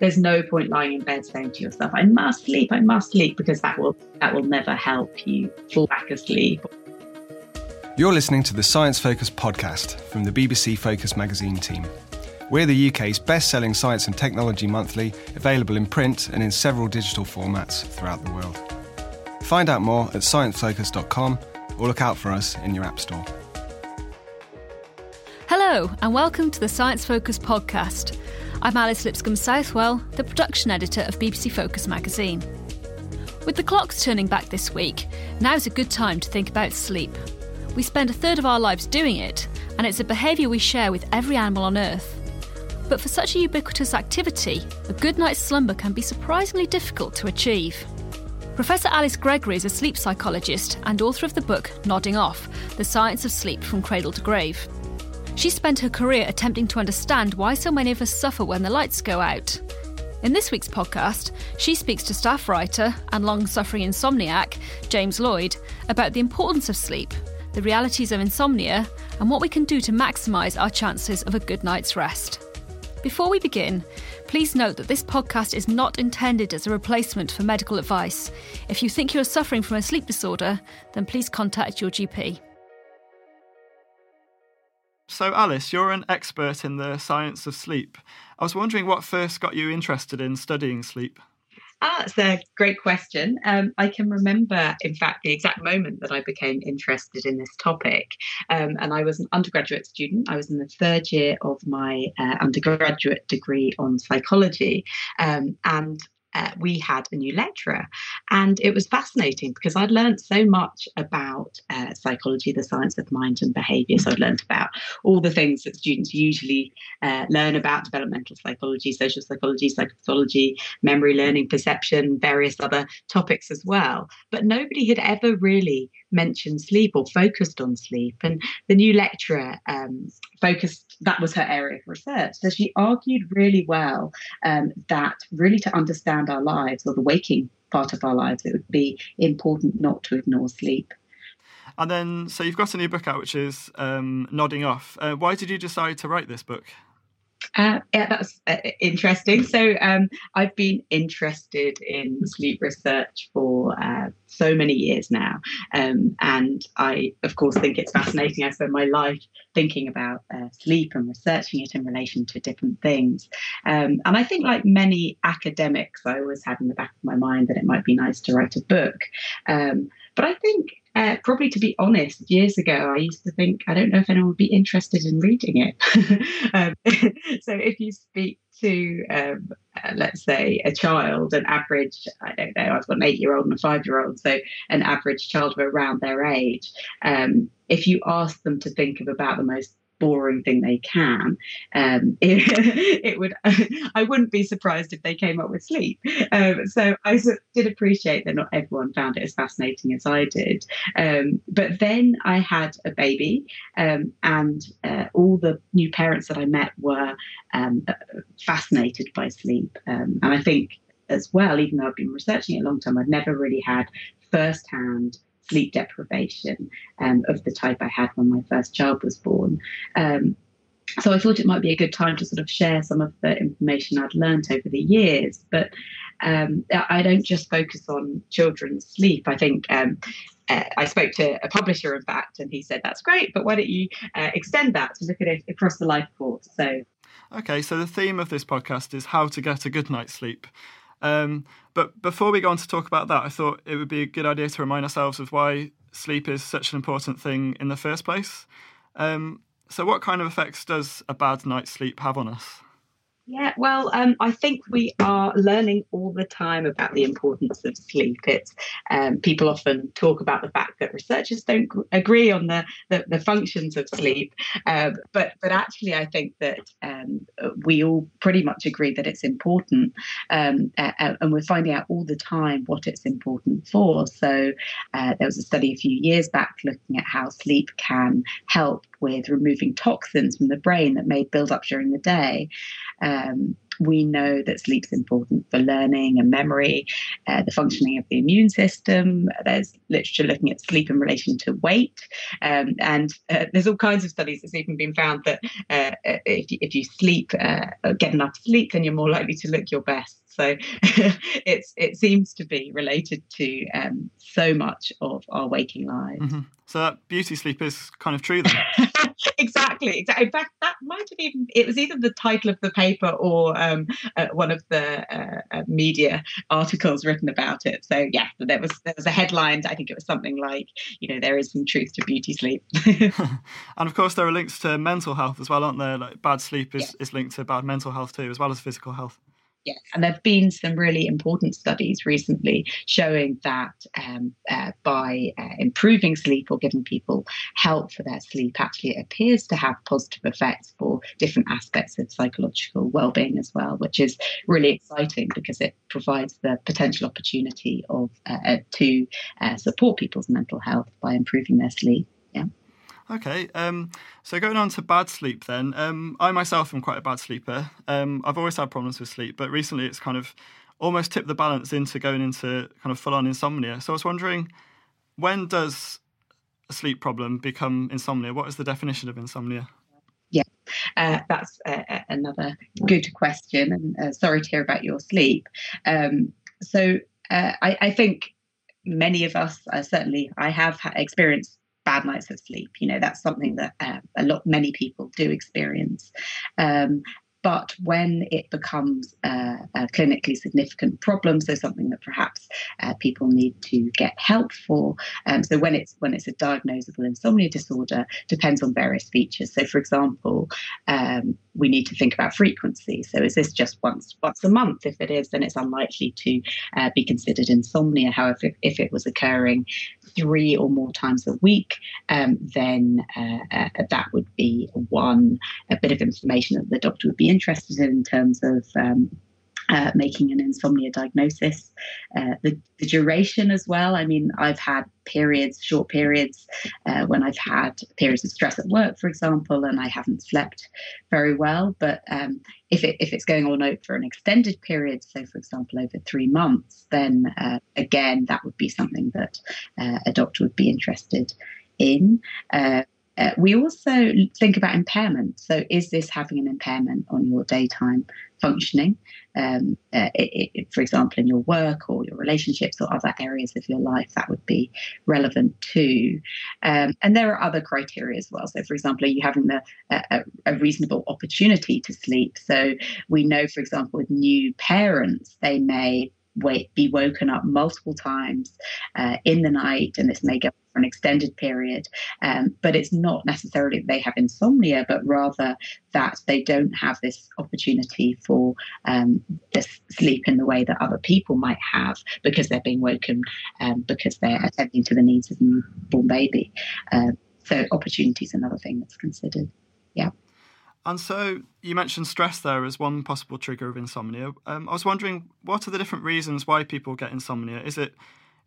There's no point lying in bed saying to yourself, I must sleep, I must sleep, because that will that will never help you fall back asleep. You're listening to the Science Focus podcast from the BBC Focus magazine team. We're the UK's best selling science and technology monthly, available in print and in several digital formats throughout the world. Find out more at sciencefocus.com or look out for us in your App Store. Hello, and welcome to the Science Focus podcast. I'm Alice Lipscombe Southwell, the production editor of BBC Focus magazine. With the clocks turning back this week, now's a good time to think about sleep. We spend a third of our lives doing it, and it's a behaviour we share with every animal on Earth. But for such a ubiquitous activity, a good night's slumber can be surprisingly difficult to achieve. Professor Alice Gregory is a sleep psychologist and author of the book Nodding Off The Science of Sleep from Cradle to Grave. She spent her career attempting to understand why so many of us suffer when the lights go out. In this week's podcast, she speaks to staff writer and long suffering insomniac James Lloyd about the importance of sleep, the realities of insomnia, and what we can do to maximise our chances of a good night's rest. Before we begin, please note that this podcast is not intended as a replacement for medical advice. If you think you are suffering from a sleep disorder, then please contact your GP. So, Alice, you're an expert in the science of sleep. I was wondering what first got you interested in studying sleep. Ah, that's a great question. Um, I can remember, in fact, the exact moment that I became interested in this topic. Um, and I was an undergraduate student. I was in the third year of my uh, undergraduate degree on psychology. Um, and uh, we had a new lecturer. And it was fascinating because I'd learned so much about uh, psychology, the science of mind and behavior. So I'd learned about all the things that students usually uh, learn about developmental psychology, social psychology, psychopathology, memory learning, perception, various other topics as well. But nobody had ever really mentioned sleep or focused on sleep. And the new lecturer um, focused, that was her area of research. So she argued really well um, that really to understand our lives or the waking part of our lives, it would be important not to ignore sleep. And then, so you've got a new book out, which is um, Nodding Off. Uh, why did you decide to write this book? Uh, yeah, that's uh, interesting. So um, I've been interested in sleep research for uh, so many years now, um, and I, of course, think it's fascinating. I spend my life thinking about uh, sleep and researching it in relation to different things. Um, and I think, like many academics, I always had in the back of my mind that it might be nice to write a book. Um, but I think uh, probably to be honest, years ago, I used to think, I don't know if anyone would be interested in reading it. um, so if you speak to, um, uh, let's say, a child, an average, I don't know, I've got an eight year old and a five year old, so an average child of around their age, um, if you ask them to think of about the most boring thing they can, um, it, it, would. I wouldn't be surprised if they came up with sleep. Um, so I did appreciate that not everyone found it as fascinating as I did. Um, but then I had a baby, um, and uh, all the new parents that I met were um, fascinated by sleep, um, and I think as well, even though I've been researching it a long time, I've never really had firsthand sleep deprivation um, of the type I had when my first child was born. Um, so I thought it might be a good time to sort of share some of the information I'd learned over the years. But um, I don't just focus on children's sleep. I think um, uh, I spoke to a publisher, in fact, and he said, That's great, but why don't you uh, extend that to look at it across the life course? So, okay, so the theme of this podcast is how to get a good night's sleep. Um, but before we go on to talk about that, I thought it would be a good idea to remind ourselves of why sleep is such an important thing in the first place. Um, so, what kind of effects does a bad night's sleep have on us? Yeah, well, um, I think we are learning all the time about the importance of sleep. It's um, people often talk about the fact that researchers don't agree on the the, the functions of sleep, uh, but but actually, I think that um, we all pretty much agree that it's important, um, and we're finding out all the time what it's important for. So uh, there was a study a few years back looking at how sleep can help with removing toxins from the brain that may build up during the day. Um, we know that sleep's important for learning and memory, uh, the functioning of the immune system. There's literature looking at sleep in relation to weight. Um, and uh, there's all kinds of studies that's even been found that uh, if, you, if you sleep, uh, get enough sleep, then you're more likely to look your best. So it's it seems to be related to um, so much of our waking lives. Mm-hmm. So that beauty sleep is kind of true then. exactly, exactly. In fact, that might have even it was either the title of the paper or um, uh, one of the uh, uh, media articles written about it. So yeah, there was there was a headline. I think it was something like, you know, there is some truth to beauty sleep. and of course, there are links to mental health as well, aren't there? Like bad sleep is, yeah. is linked to bad mental health too, as well as physical health. Yes, and there have been some really important studies recently showing that um, uh, by uh, improving sleep or giving people help for their sleep, actually it appears to have positive effects for different aspects of psychological well-being as well, which is really exciting because it provides the potential opportunity of uh, uh to uh, support people's mental health by improving their sleep. Okay, um, so going on to bad sleep then. Um, I myself am quite a bad sleeper. Um, I've always had problems with sleep, but recently it's kind of almost tipped the balance into going into kind of full on insomnia. So I was wondering, when does a sleep problem become insomnia? What is the definition of insomnia? Yeah, uh, that's uh, another good question. And uh, sorry to hear about your sleep. Um, so uh, I, I, think many of us, uh, certainly I have experienced bad nights of sleep. You know, that's something that uh, a lot, many people do experience. Um, but when it becomes a clinically significant problem, so something that perhaps uh, people need to get help for, um, so when it's when it's a diagnosable insomnia disorder, depends on various features. So, for example, um, we need to think about frequency. So, is this just once once a month? If it is, then it's unlikely to uh, be considered insomnia. However, if, if, it was occurring three or more times a week, um, then uh, uh, that would be one a bit of information that the doctor would be interested in in terms of um, uh, making an insomnia diagnosis. Uh, the, the, duration as well. I mean, I've had periods, short periods, uh, when I've had periods of stress at work, for example, and I haven't slept very well. But um, if, it, if it's going on over an extended period, so for example, over three months, then uh, again, that would be something that uh, a doctor would be interested in. Uh, we also think about impairment. So, is this having an impairment on your daytime functioning? Um, uh, it, it, for example, in your work or your relationships or other areas of your life, that would be relevant too. Um, and there are other criteria as well. So, for example, are you having the, a, a reasonable opportunity to sleep? So, we know, for example, with new parents, they may wait, be woken up multiple times uh, in the night, and this may go for an extended period. Um, but it's not necessarily that they have insomnia, but rather that they don't have this opportunity for um, this sleep in the way that other people might have because they're being woken um, because they're attending to the needs of a newborn baby. Uh, so opportunity is another thing that's considered. Yeah. And so you mentioned stress there as one possible trigger of insomnia. Um, I was wondering, what are the different reasons why people get insomnia? Is it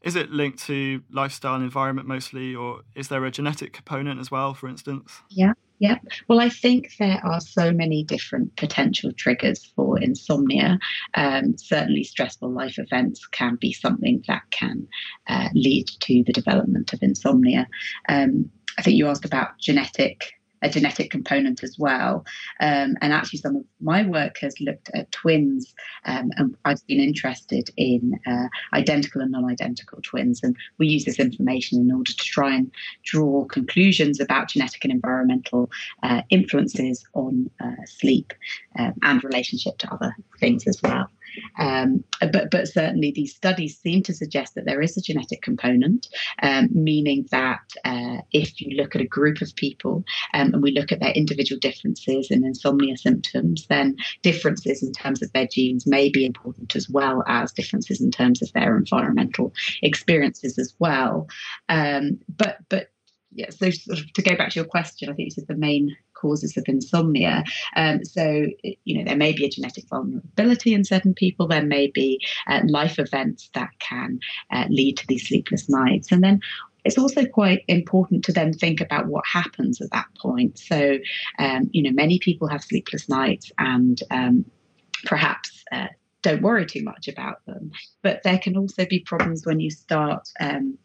is it linked to lifestyle and environment mostly, or is there a genetic component as well, for instance? Yeah, yeah. Well, I think there are so many different potential triggers for insomnia. Um, certainly, stressful life events can be something that can uh, lead to the development of insomnia. Um, I think you asked about genetic a genetic component as well. Um, and actually, some of my work has looked at twins, um, and I've been interested in uh, identical and non identical twins. And we use this information in order to try and draw conclusions about genetic and environmental uh, influences on uh, sleep um, and relationship to other things as well. Um, but but certainly these studies seem to suggest that there is a genetic component, um, meaning that uh, if you look at a group of people um, and we look at their individual differences in insomnia symptoms, then differences in terms of their genes may be important as well as differences in terms of their environmental experiences as well. Um, but but yeah, so sort of to go back to your question, I think you said the main causes of insomnia. Um, so, you know, there may be a genetic vulnerability in certain people. There may be uh, life events that can uh, lead to these sleepless nights. And then it's also quite important to then think about what happens at that point. So, um, you know, many people have sleepless nights and um, perhaps uh, don't worry too much about them. But there can also be problems when you start um,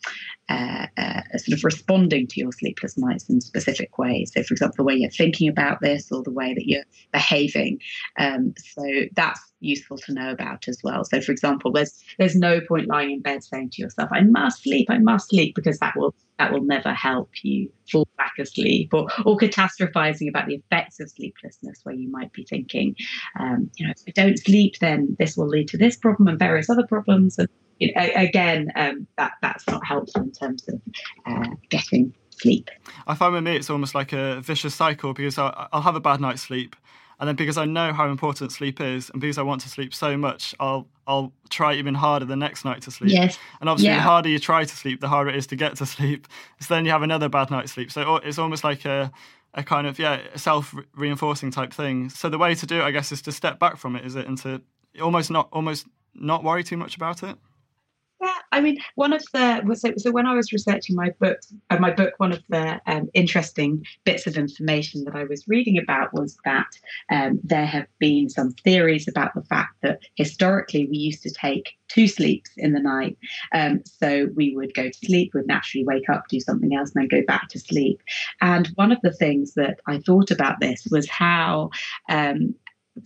uh, uh, sort of responding to your sleepless nights in specific ways. So, for example, the way you're thinking about this or the way that you're behaving. Um, so that's useful to know about as well. So, for example, there's there's no point lying in bed saying to yourself, "I must sleep, I must sleep," because that will that will never help you fall back asleep, or or catastrophizing about the effects of sleeplessness, where you might be thinking, um, you know, if I don't sleep, then this will lead to this problem and various other problems. And you know, again, um, that that's not helpful in terms of uh, getting sleep. I find with me, it's almost like a vicious cycle because I'll, I'll have a bad night's sleep and then because I know how important sleep is, and because I want to sleep so much, I'll I'll try even harder the next night to sleep. Yes. And obviously, yeah. the harder you try to sleep, the harder it is to get to sleep. So then you have another bad night's sleep. So it's almost like a a kind of yeah self reinforcing type thing. So the way to do it, I guess, is to step back from it, is it, and to almost not almost not worry too much about it. I mean, one of the so, so when I was researching my book, uh, my book, one of the um, interesting bits of information that I was reading about was that um, there have been some theories about the fact that historically we used to take two sleeps in the night. Um, so we would go to sleep, would naturally wake up, do something else, and then go back to sleep. And one of the things that I thought about this was how um,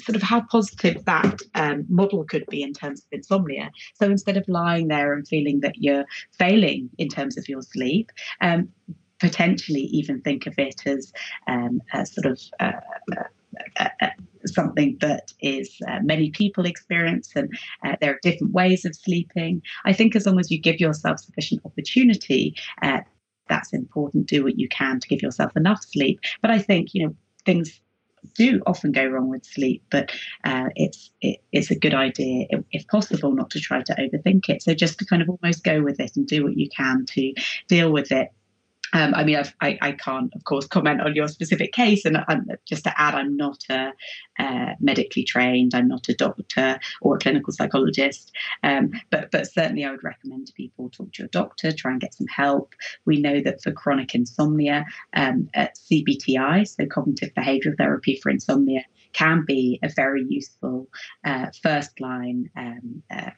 sort of how positive that um, model could be in terms of insomnia. So instead of lying there and feeling that you're failing in terms of your sleep, um, potentially even think of it as um, a sort of uh, uh, uh, something that is uh, many people experience, and there are different ways of sleeping. I think as long as you give yourself sufficient opportunity, that's important. Do what you can to give yourself enough sleep. But I think you know things do often go wrong with sleep, but uh, it's it, it's a good idea, if possible, not to try to overthink it. So just to kind of almost go with it and do what you can to deal with it um, I mean, I've, i I, can't, of course, comment on your specific case. And, and just to add, I'm not a, uh, medically trained. I'm not a doctor or a clinical psychologist. Um, but but certainly, I would recommend to people talk to your doctor, try and get some help. We know that for chronic insomnia, um, CBTI, so cognitive behavioural therapy for insomnia, can be a very useful uh, first line um, uh,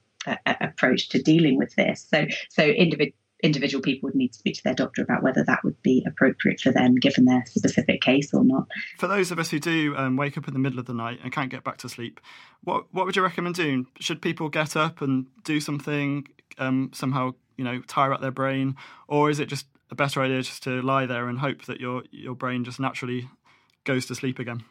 approach to dealing with this. So so individual individual people would need to speak to their doctor about whether that would be appropriate for them given their specific case or not. For those of us who do um, wake up in the middle of the night and can't get back to sleep, what what would you recommend doing? Should people get up and do something um, somehow, you know, tire out their brain, or is it just a better idea just to lie there and hope that your your brain just naturally goes to sleep again?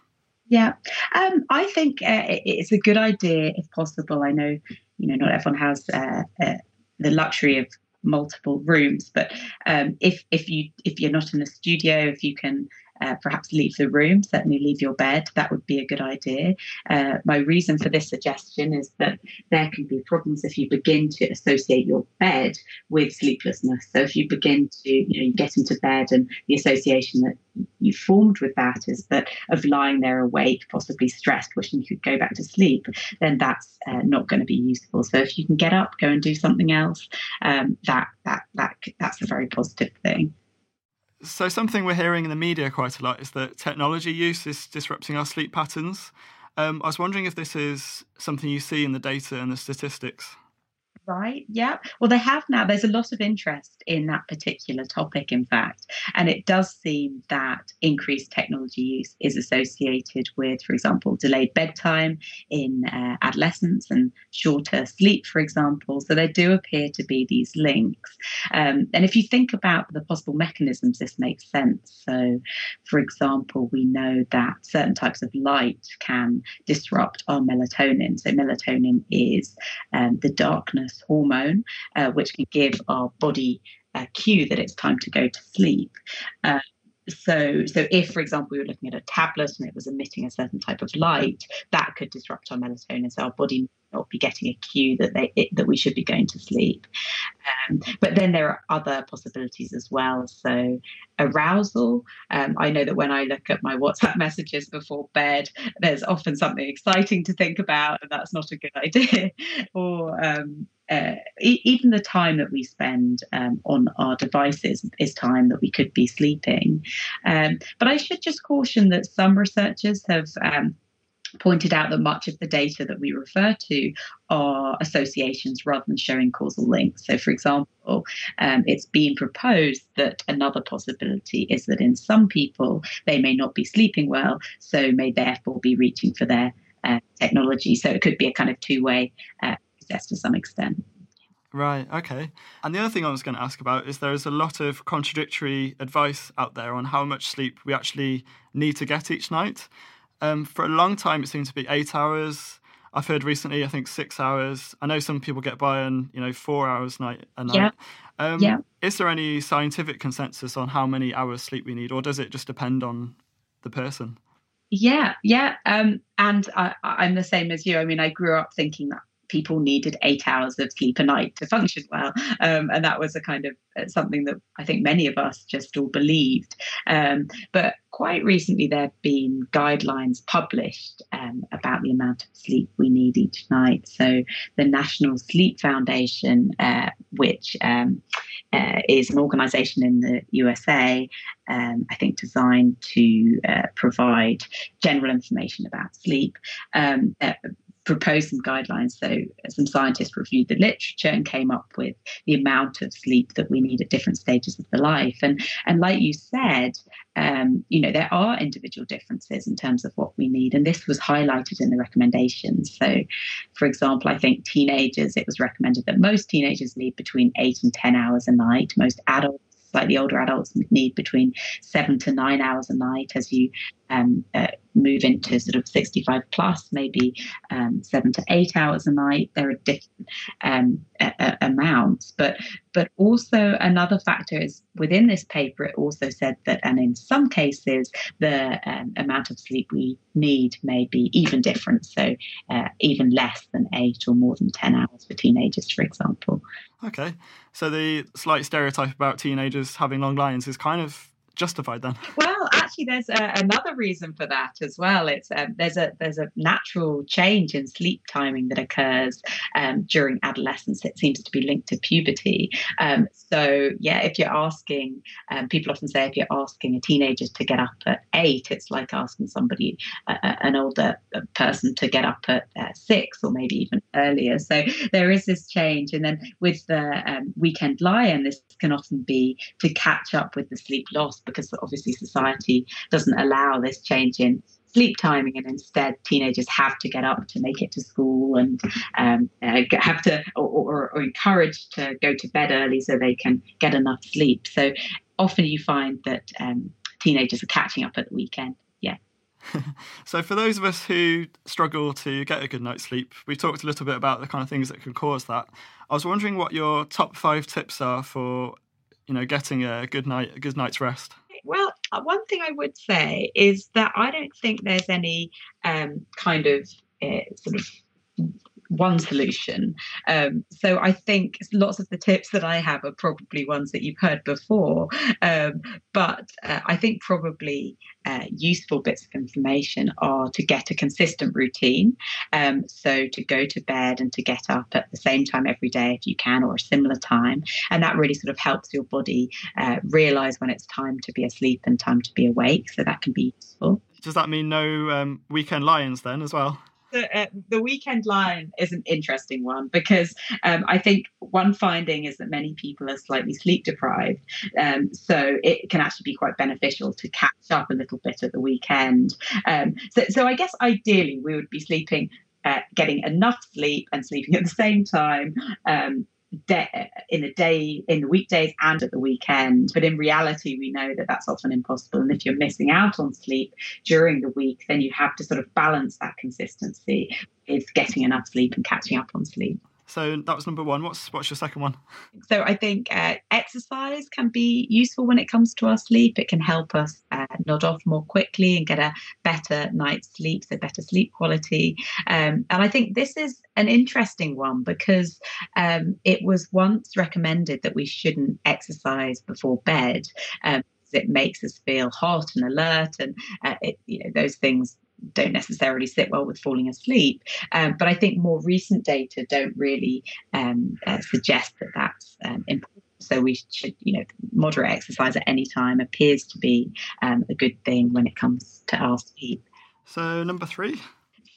Yeah, um, I think uh, it's a good idea if possible. I know, you know, not everyone has uh, uh, the luxury of multiple rooms. But um, if if you if you're not in the studio, if you can uh, perhaps leave the room, certainly leave your bed. That would be a good idea. Uh, my reason for this suggestion is that there can be problems if you begin to associate your bed with sleeplessness. So if you begin to, you know, you get into bed and the association that you formed with that is that of lying there awake, possibly stressed, wishing you could go back to sleep, then that's uh, not going to be useful. So if you can get up, go and do something else, um, that that that that's a very positive thing. So, something we're hearing in the media quite a lot is that technology use is disrupting our sleep patterns. Um, I was wondering if this is something you see in the data and the statistics. Right. Yeah. Well, they have now. There's a lot of interest in that particular topic, in fact. And it does seem that increased technology use is associated with, for example, delayed bedtime in uh, adolescence and shorter sleep, for example. So there do appear to be these links. Um, and if you think about the possible mechanisms, this makes sense. So, for example, we know that certain types of light can disrupt our melatonin. So, melatonin is um, the darkness hormone, uh, which can give our body a cue that it's time to go to sleep. Uh, so, so if, for example, we were looking at a tablet and it was emitting a certain type of light, that could disrupt our melatonin. So our body not be getting a cue that they it, that we should be going to sleep. Um, but then there are other possibilities as well. So arousal. Um, I know that when I look at my WhatsApp messages before bed, there's often something exciting to think about, and that's not a good idea. or um, uh, e- even the time that we spend um, on our devices is time that we could be sleeping. Um, but I should just caution that some researchers have um, pointed out that much of the data that we refer to are associations rather than showing causal links. So, for example, um, it's been proposed that another possibility is that in some people they may not be sleeping well, so may therefore be reaching for their uh, technology. So, it could be a kind of two way uh, process to some extent. Right, okay. And the other thing I was going to ask about is there is a lot of contradictory advice out there on how much sleep we actually need to get each night. Um, for a long time, it seemed to be eight hours. I've heard recently, I think six hours. I know some people get by on, you know, four hours night a night. Yeah. Um, yeah. Is there any scientific consensus on how many hours sleep we need, or does it just depend on the person? Yeah, yeah. Um, and I, I'm the same as you. I mean, I grew up thinking that people needed eight hours of sleep a night to function well. Um, and that was a kind of uh, something that I think many of us just all believed. Um, but quite recently, there have been guidelines published um, about the amount of sleep we need each night. So the National Sleep Foundation, uh, which um, uh, is an organization in the USA, um, I think designed to uh, provide general information about sleep, um, uh, proposed some guidelines. So some scientists reviewed the literature and came up with the amount of sleep that we need at different stages of the life. And and like you said, um, you know there are individual differences in terms of what we need, and this was highlighted in the recommendations. So, for example, I think teenagers, it was recommended that most teenagers need between eight and ten hours a night. Most adults slightly older adults need between seven to nine hours a night as you um, uh, move into sort of 65 plus, maybe um, seven to eight hours a night. There are different um, a- a- amounts, but but also another factor is within this paper. It also said that, and in some cases, the um, amount of sleep we need may be even different. So uh, even less than eight or more than ten hours for teenagers, for example. Okay, so the slight stereotype about teenagers having long lines is kind of justified then? Well, actually, there's a, another reason for that as well. It's um, there's a there's a natural change in sleep timing that occurs um, during adolescence. It seems to be linked to puberty. Um, so yeah, if you're asking, um, people often say if you're asking a teenager to get up at eight, it's like asking somebody uh, an older person to get up at uh, six or maybe even earlier. So there is this change, and then with the um, weekend lie-in, this can often be to catch up with the sleep loss because obviously society doesn't allow this change in sleep timing and instead teenagers have to get up to make it to school and um, uh, have to or, or, or encouraged to go to bed early so they can get enough sleep. So often you find that um, teenagers are catching up at the weekend. Yeah. So for those of us who struggle to get a good night's sleep we talked a little bit about the kind of things that can cause that. I was wondering what your top five tips are for you know getting a good night a good night's rest. Well uh, one thing i would say is that i don't think there's any um, kind of uh, sort of one solution. Um, so I think lots of the tips that I have are probably ones that you've heard before, um, but uh, I think probably uh, useful bits of information are to get a consistent routine. Um, so to go to bed and to get up at the same time every day if you can, or a similar time, and that really sort of helps your body uh, realize when it's time to be asleep and time to be awake. So that can be useful. Does that mean no um, weekend lie-ins then as well? The, uh, the weekend line is an interesting one because um, I think one finding is that many people are slightly sleep deprived. Um, so it can actually be quite beneficial to catch up a little bit at the weekend. Um, so, so I guess ideally we would be sleeping uh, getting enough sleep and sleeping at the same time um, de- in the day, in the weekdays and at the weekend. But in reality, we know that that's often impossible. And if you're missing out on sleep during the week, then you have to sort of balance that consistency with getting enough sleep and catching up on sleep. So that was number one. What's what's your second one? So I think uh, exercise can be useful when it comes to our sleep. It can help us uh, nod off more quickly and get a better night's sleep, so better sleep quality. Um, and I think this is an interesting one because um, it was once recommended that we shouldn't exercise before bed. Um, it makes us feel hot and alert, and uh, it, you know those things don't necessarily sit well with falling asleep. Um, but I think more recent data don't really um, uh, suggest that that's um, important. So we should, you know, moderate exercise at any time appears to be um, a good thing when it comes to our sleep. So number three.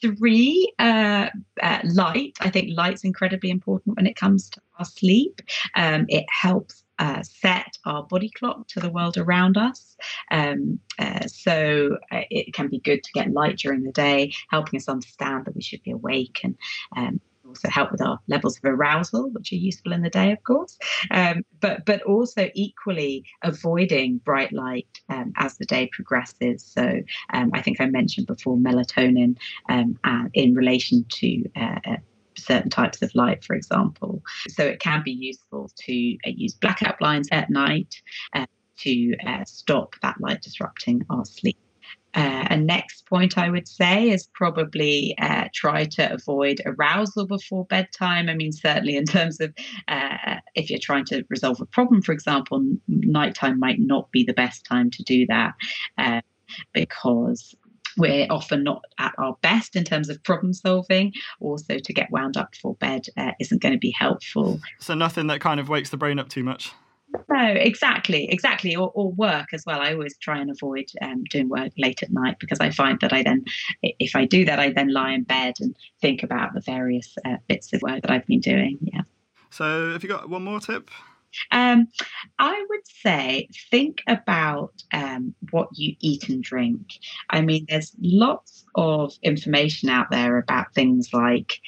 Three, uh, uh, light. I think light's incredibly important when it comes to our sleep. Um, it helps uh, set our body clock to the world around us. Um, uh, so uh, it can be good to get light during the day, helping us understand that we should be awake and um, also help with our levels of arousal, which are useful in the day, of course. Um, but but also equally avoiding bright light um, as the day progresses. So um, I think I mentioned before melatonin um, in relation to uh, uh certain types of light, for example. So it can be useful to uh, use blackout blinds at night uh, to uh, stop that light disrupting our sleep. Uh, a next point I would say is probably uh, try to avoid arousal before bedtime. I mean, certainly in terms of uh, if you're trying to resolve a problem, for example, nighttime might not be the best time to do that uh, because we're often not at our best in terms of problem solving. Also, to get wound up before bed uh, isn't going to be helpful. So, nothing that kind of wakes the brain up too much. No, exactly, exactly, or, or work as well. I always try and avoid um, doing work late at night because I find that I then, if I do that, I then lie in bed and think about the various uh, bits of work that I've been doing. Yeah. So, have you got one more tip? Um, I would say think about um, what you eat and drink. I mean, there's lots of information out there about things like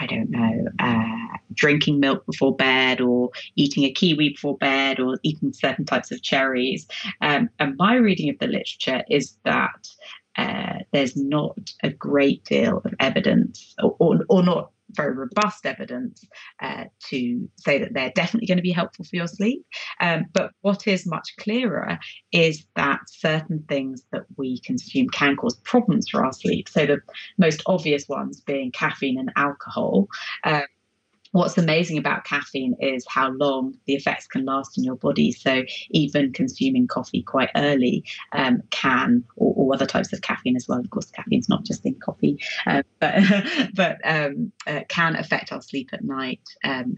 I don't know, uh, drinking milk before bed or eating a kiwi before bed or eating certain types of cherries. Um, and my reading of the literature is that uh, there's not a great deal of evidence or, or, or not very robust evidence uh, to say that they're definitely going to be helpful for your sleep. Um, but what is much clearer is that certain things that we consume can cause problems for our sleep. So the most obvious ones being caffeine and alcohol. Um, what's amazing about caffeine is how long the effects can last in your body. So even consuming coffee quite early um, can, or, or, other types of caffeine as well. Of course, caffeine's not just in coffee, uh, but but um, uh, can affect our sleep at night. Um,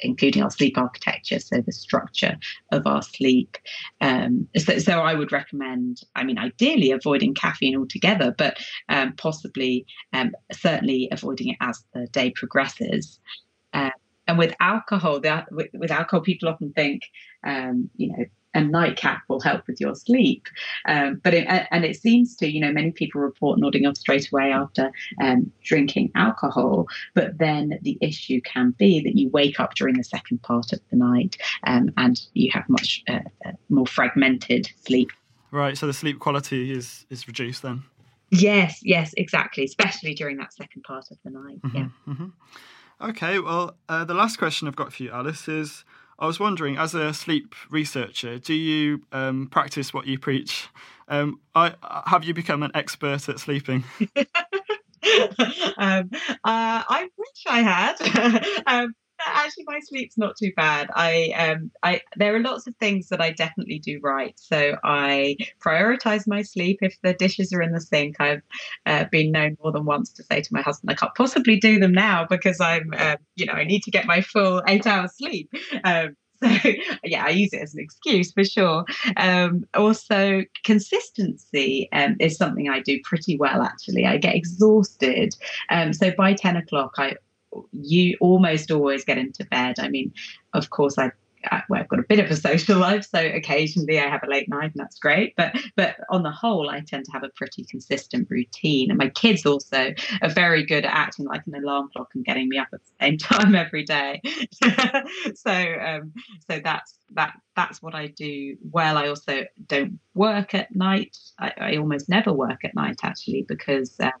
including our sleep architecture, so the structure of our sleep. Um, so, so, I would recommend, I mean, ideally avoiding caffeine altogether, but um, possibly, um, certainly avoiding it as the day progresses. Uh, and with alcohol, the, with, with, alcohol, people often think, um, you know, a nightcap will help with your sleep. Um, but it, and it seems to, you know, many people report nodding off straight away after um, drinking alcohol. But then the issue can be that you wake up during the second part of the night um, and you have much uh, uh, more fragmented sleep. Right. So the sleep quality is is reduced then. Yes. Yes. Exactly. Especially during that second part of the night. Mm-hmm, yeah. Mm-hmm. Okay, well, uh, the last question I've got for you, Alice, is I was wondering, as a sleep researcher, do you um, practice what you preach? Um, I, have you become an expert at sleeping? um, uh, I wish I had. um, actually my sleep's not too bad i um i there are lots of things that i definitely do right so i prioritize my sleep if the dishes are in the sink i've uh, been known more than once to say to my husband i can't possibly do them now because i'm uh, you know i need to get my full eight hours sleep um, so yeah, I use it as an excuse for sure. Um, also, consistency um, is something I do pretty well. Actually, I get exhausted. Um, so by ten o'clock, I you almost always get into bed. I mean, of course, I well, I've got a bit of a social life, so occasionally I have a late night, and that's great. But but on the whole, I tend to have a pretty consistent routine. And my kids also are very good at acting like an alarm clock and getting me up at the same time every day. so um, so that's that that's what I do well. I also don't work at night. I, I almost never work at night actually because. Um,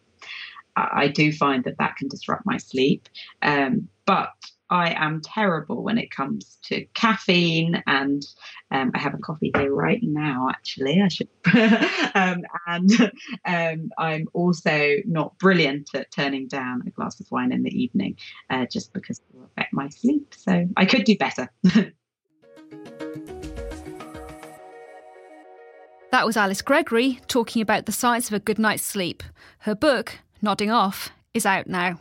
I do find that that can disrupt my sleep. Um, but I am terrible when it comes to caffeine, and um, I have a coffee here right now. Actually, I should. um, and um, I'm also not brilliant at turning down a glass of wine in the evening, uh, just because it will affect my sleep. So I could do better. that was Alice Gregory talking about the science of a good night's sleep. Her book, Nodding Off, is out now.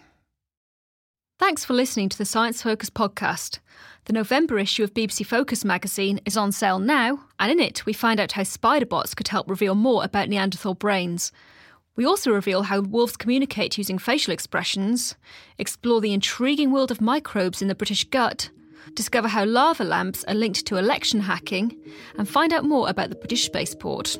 Thanks for listening to the Science Focus podcast. The November issue of BBC Focus magazine is on sale now, and in it we find out how spider bots could help reveal more about Neanderthal brains. We also reveal how wolves communicate using facial expressions, explore the intriguing world of microbes in the British gut, discover how lava lamps are linked to election hacking, and find out more about the British spaceport.